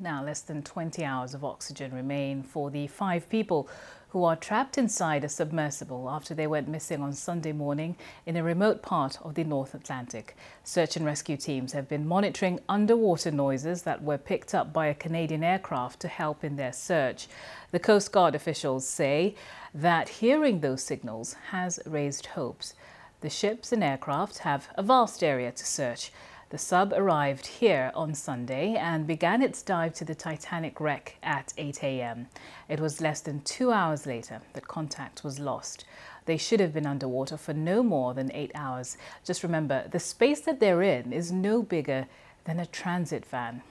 Now, less than 20 hours of oxygen remain for the five people who are trapped inside a submersible after they went missing on Sunday morning in a remote part of the North Atlantic. Search and rescue teams have been monitoring underwater noises that were picked up by a Canadian aircraft to help in their search. The Coast Guard officials say that hearing those signals has raised hopes. The ships and aircraft have a vast area to search. The sub arrived here on Sunday and began its dive to the Titanic wreck at 8 a.m. It was less than two hours later that contact was lost. They should have been underwater for no more than eight hours. Just remember, the space that they're in is no bigger than a transit van.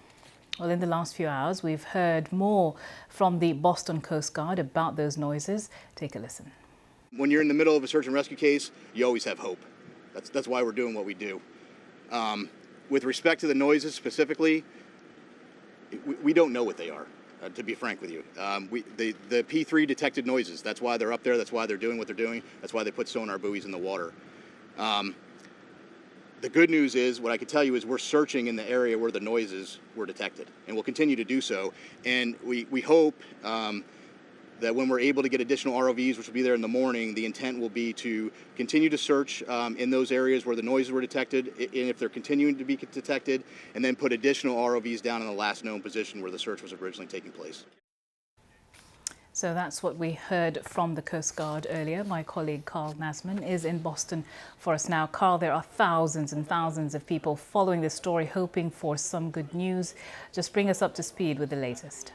Well, in the last few hours, we've heard more from the Boston Coast Guard about those noises. Take a listen. When you're in the middle of a search and rescue case, you always have hope. That's, that's why we're doing what we do. Um, with respect to the noises specifically, we, we don't know what they are. Uh, to be frank with you, um, we, the, the P3 detected noises. That's why they're up there. That's why they're doing what they're doing. That's why they put sonar buoys in the water. Um, the good news is, what I can tell you is we're searching in the area where the noises were detected, and we'll continue to do so. And we, we hope um, that when we're able to get additional ROVs, which will be there in the morning, the intent will be to continue to search um, in those areas where the noises were detected, and if they're continuing to be detected, and then put additional ROVs down in the last known position where the search was originally taking place. So that's what we heard from the Coast Guard earlier. My colleague Carl Nasman is in Boston for us now. Carl, there are thousands and thousands of people following this story, hoping for some good news. Just bring us up to speed with the latest.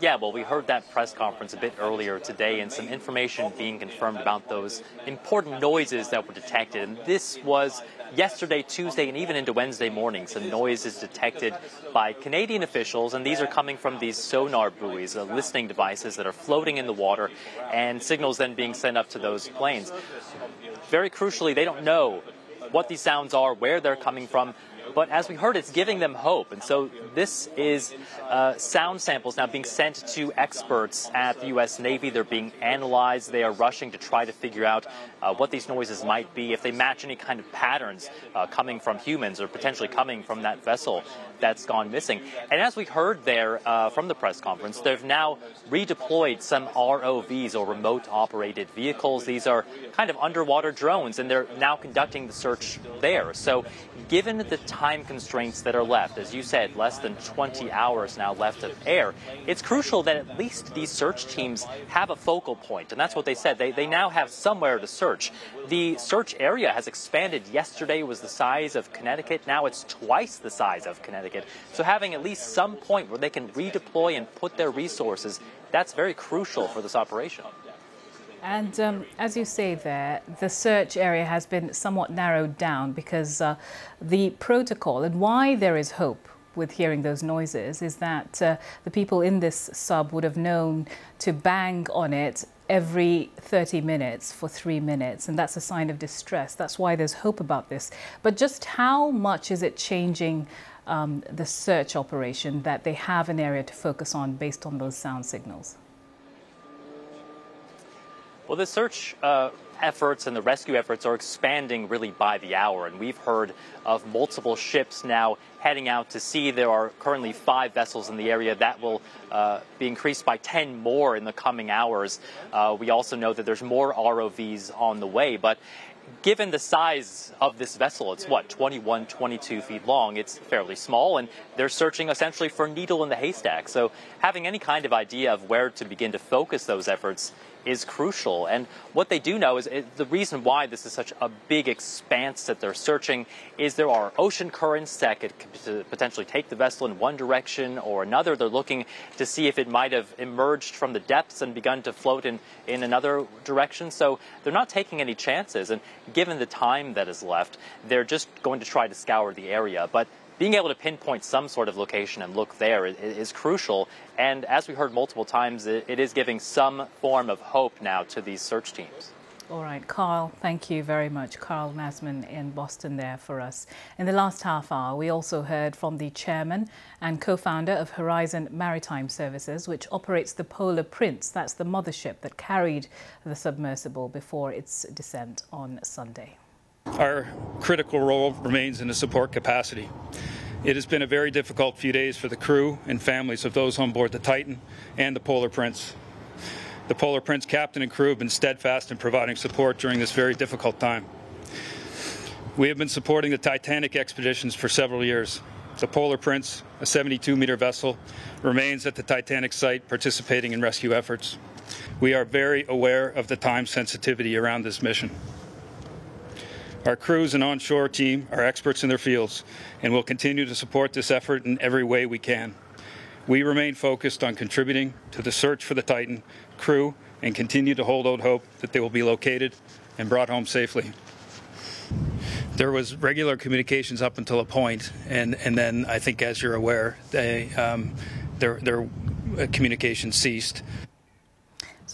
Yeah, well, we heard that press conference a bit earlier today and some information being confirmed about those important noises that were detected. And this was yesterday, Tuesday, and even into Wednesday morning. Some noises detected by Canadian officials, and these are coming from these sonar buoys, uh, listening devices that are floating in the water, and signals then being sent up to those planes. Very crucially, they don't know what these sounds are, where they're coming from. But as we heard, it's giving them hope. And so this is uh, sound samples now being sent to experts at the U.S. Navy. They're being analyzed. They are rushing to try to figure out uh, what these noises might be, if they match any kind of patterns uh, coming from humans or potentially coming from that vessel that's gone missing. And as we heard there uh, from the press conference, they've now redeployed some ROVs or remote operated vehicles. These are kind of underwater drones, and they're now conducting the search there. So given the time constraints that are left, as you said, less than 20 hours now left of air, it's crucial that at least these search teams have a focal point. And that's what they said. They, they now have somewhere to search. The search area has expanded. Yesterday was the size of Connecticut. Now it's twice the size of Connecticut. So having at least some point where they can redeploy and put their resources, that's very crucial for this operation. And um, as you say there, the search area has been somewhat narrowed down because uh, the protocol and why there is hope with hearing those noises is that uh, the people in this sub would have known to bang on it every 30 minutes for three minutes, and that's a sign of distress. That's why there's hope about this. But just how much is it changing um, the search operation that they have an area to focus on based on those sound signals? Well, the search uh, efforts and the rescue efforts are expanding really by the hour, and we've heard of multiple ships now heading out to sea. There are currently five vessels in the area. That will uh, be increased by 10 more in the coming hours. Uh, we also know that there's more ROVs on the way, but given the size of this vessel, it's what, 21, 22 feet long, it's fairly small, and they're searching essentially for needle in the haystack. So having any kind of idea of where to begin to focus those efforts is crucial. And what they do know is it, the reason why this is such a big expanse that they're searching is there are ocean currents that could potentially take the vessel in one direction or another. They're looking to see if it might have emerged from the depths and begun to float in, in another direction. So they're not taking any chances. And given the time that is left, they're just going to try to scour the area. But being able to pinpoint some sort of location and look there is, is crucial. And as we heard multiple times, it, it is giving some form of hope now to these search teams. All right, Carl, thank you very much. Carl Nasman in Boston there for us. In the last half hour, we also heard from the chairman and co-founder of Horizon Maritime Services, which operates the Polar Prince. That's the mothership that carried the submersible before its descent on Sunday. Our critical role remains in the support capacity. It has been a very difficult few days for the crew and families of those on board the Titan and the Polar Prince. The Polar Prince captain and crew have been steadfast in providing support during this very difficult time. We have been supporting the Titanic expeditions for several years. The Polar Prince, a 72 meter vessel, remains at the Titanic site participating in rescue efforts. We are very aware of the time sensitivity around this mission. Our crews and onshore team are experts in their fields and will continue to support this effort in every way we can. We remain focused on contributing to the search for the Titan crew and continue to hold out hope that they will be located and brought home safely. There was regular communications up until a point, and, and then I think, as you're aware, they, um, their, their communication ceased.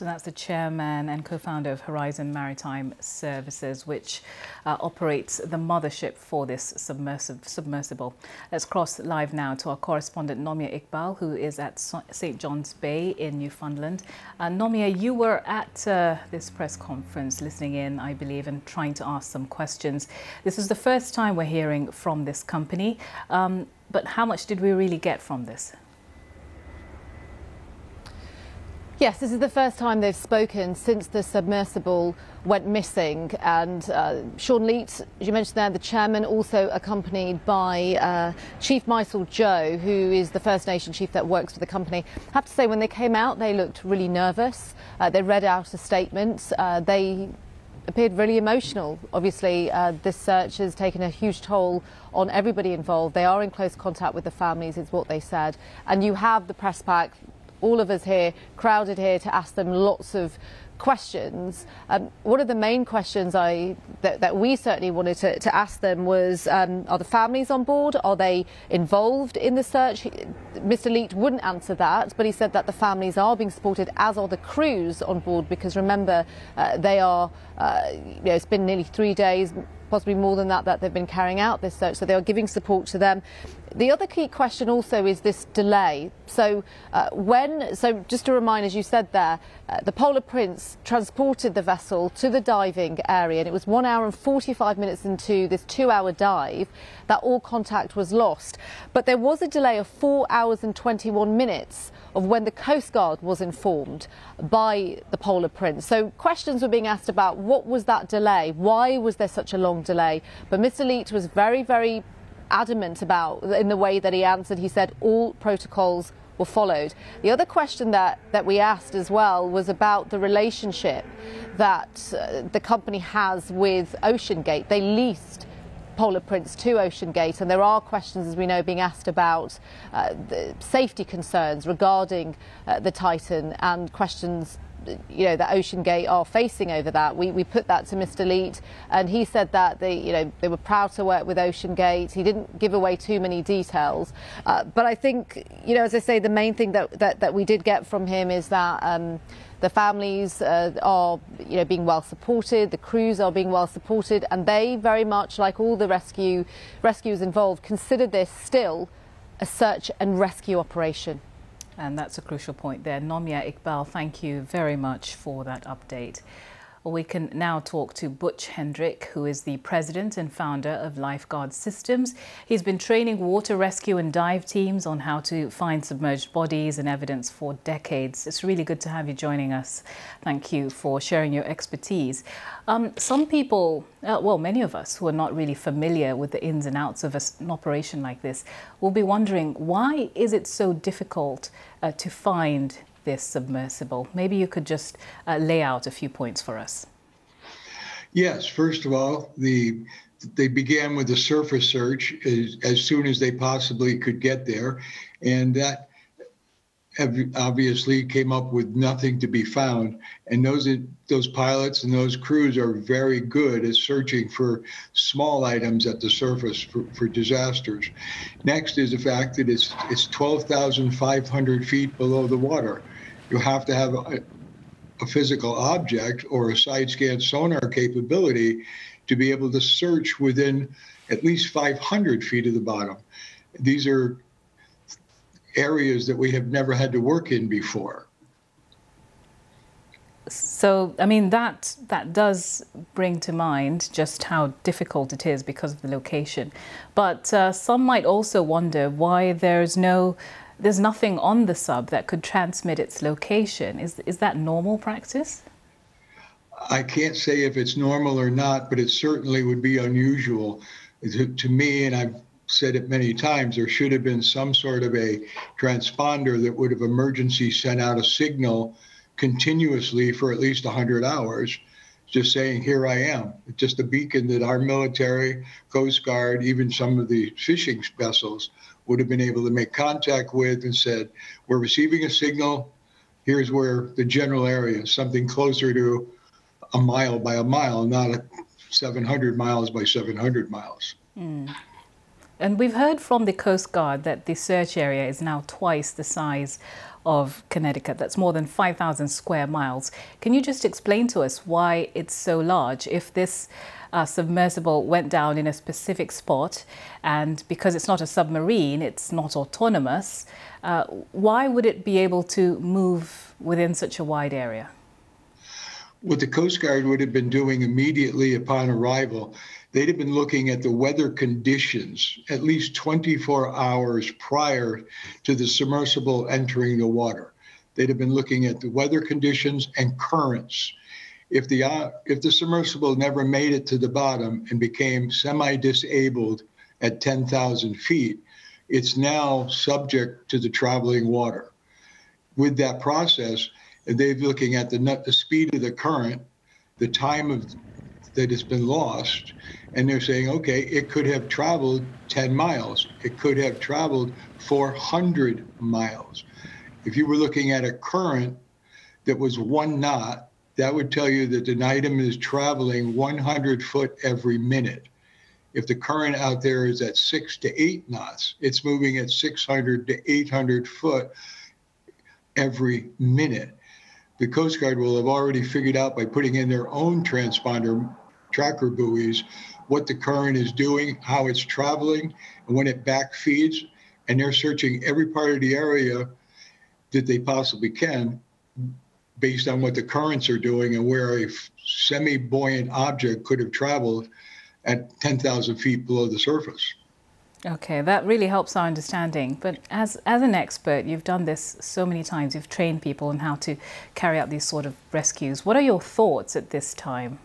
So that's the chairman and co-founder of Horizon Maritime Services, which uh, operates the mothership for this submersible. Let's cross live now to our correspondent Nomia Iqbal, who is at St. John's Bay in Newfoundland. Uh, Nomia, you were at uh, this press conference listening in, I believe, and trying to ask some questions. This is the first time we're hearing from this company, um, but how much did we really get from this? Yes, this is the first time they've spoken since the submersible went missing. And uh, Sean Leet, as you mentioned there, the chairman, also accompanied by uh, Chief Mi'sel Joe, who is the First Nation chief that works for the company. I have to say, when they came out, they looked really nervous. Uh, they read out a statement. Uh, they appeared really emotional. Obviously, uh, this search has taken a huge toll on everybody involved. They are in close contact with the families, is what they said. And you have the press pack all of us here crowded here to ask them lots of questions. Um, one of the main questions I that, that we certainly wanted to, to ask them was: um, Are the families on board? Are they involved in the search? Mr. Leet wouldn't answer that, but he said that the families are being supported, as are the crews on board, because remember uh, they are. Uh, you know, it's been nearly three days possibly more than that, that they've been carrying out this search. So they are giving support to them. The other key question also is this delay. So uh, when, so just to remind, as you said there, uh, the Polar Prince transported the vessel to the diving area, and it was one hour and 45 minutes into this two-hour dive that all contact was lost. But there was a delay of four hours and 21 minutes of when the Coast Guard was informed by the Polar Prince. So questions were being asked about what was that delay? Why was there such a long delay? But Mr. Leet was very, very adamant about in the way that he answered. He said all protocols were followed. The other question that, that we asked as well was about the relationship that uh, the company has with OceanGate. They leased Polar Prince to OceanGate, and there are questions, as we know, being asked about uh, the safety concerns regarding uh, the Titan and questions you know that OceanGate are facing over that. We, we put that to Mr. Leet, and he said that they you know they were proud to work with OceanGate. He didn't give away too many details, uh, but I think you know as I say, the main thing that that, that we did get from him is that. Um, the families uh, are you know, being well supported, the crews are being well supported, and they very much, like all the rescue rescues involved, consider this still a search and rescue operation. And that's a crucial point there. Nomia Iqbal, thank you very much for that update. We can now talk to Butch Hendrick, who is the president and founder of Lifeguard Systems. He's been training water rescue and dive teams on how to find submerged bodies and evidence for decades. It's really good to have you joining us. Thank you for sharing your expertise. Um, some people, uh, well, many of us who are not really familiar with the ins and outs of an operation like this will be wondering why is it so difficult uh, to find this submersible. Maybe you could just uh, lay out a few points for us. Yes, first of all, the they began with a surface search as, as soon as they possibly could get there, and that obviously came up with nothing to be found. And those those pilots and those crews are very good at searching for small items at the surface for, for disasters. Next is the fact that it's it's 12,500 feet below the water you have to have a, a physical object or a side scan sonar capability to be able to search within at least 500 feet of the bottom. These are areas that we have never had to work in before. So, I mean, that, that does bring to mind just how difficult it is because of the location. But uh, some might also wonder why there's no, there's nothing on the sub that could transmit its location. Is, is that normal practice? I can't say if it's normal or not, but it certainly would be unusual to, to me, and I've said it many times, there should have been some sort of a transponder that would have emergency sent out a signal continuously for at least 100 hours, just saying, Here I am. Just a beacon that our military, Coast Guard, even some of the fishing vessels would have been able to make contact with and said, We're receiving a signal. Here's where the general area something closer to a mile by a mile, not a 700 miles by 700 miles. Mm. And we've heard from the Coast Guard that the search area is now twice the size of Connecticut. That's more than 5,000 square miles. Can you just explain to us why it's so large? If this uh, submersible went down in a specific spot, and because it's not a submarine, it's not autonomous, uh, why would it be able to move within such a wide area? What the Coast Guard would have been doing immediately upon arrival they'd have been looking at the weather conditions at least 24 hours prior to the submersible entering the water. They'd have been looking at the weather conditions and currents. If the, uh, if the submersible never made it to the bottom and became semi disabled at 10,000 feet, it's now subject to the traveling water. With that process, they're looking at the, the speed of the current, the time of that has been lost. And they're saying, okay, it could have traveled 10 miles, it could have traveled 400 miles. If you were looking at a current that was one knot, that would tell you that an item is traveling 100 foot every minute. If the current out there is at six to eight knots, it's moving at 600 to 800 foot every minute. The Coast Guard will have already figured out by putting in their own transponder tracker buoys what the current is doing, how it's traveling, and when it backfeeds. And they're searching every part of the area that they possibly can based on what the currents are doing and where a semi buoyant object could have traveled at 10,000 feet below the surface. Okay, that really helps our understanding. But as, as an expert, you've done this so many times, you've trained people on how to carry out these sort of rescues. What are your thoughts at this time?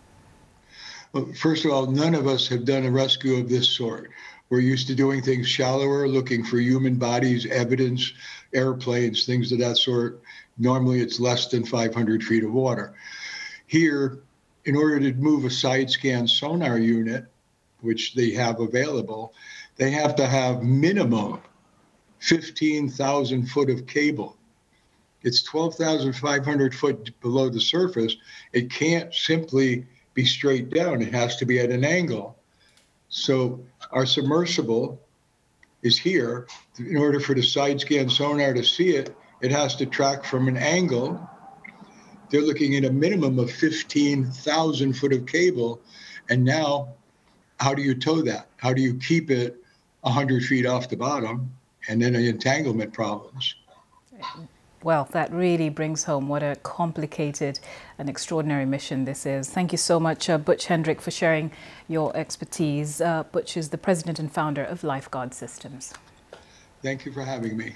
Well, first of all, none of us have done a rescue of this sort. We're used to doing things shallower, looking for human bodies, evidence, airplanes, things of that sort. Normally, it's less than 500 feet of water. Here, in order to move a side scan sonar unit, which they have available, they have to have minimum 15,000 foot of cable. It's 12,500 foot below the surface. It can't simply be straight down. It has to be at an angle. So our submersible is here. In order for the side scan sonar to see it, it has to track from an angle. They're looking at a minimum of 15,000 foot of cable. And now, how do you tow that? How do you keep it 100 feet off the bottom? And then the entanglement problems. Well, that really brings home what a complicated and extraordinary mission this is. Thank you so much, uh, Butch Hendrick, for sharing your expertise. Uh, Butch is the president and founder of Lifeguard Systems. Thank you for having me.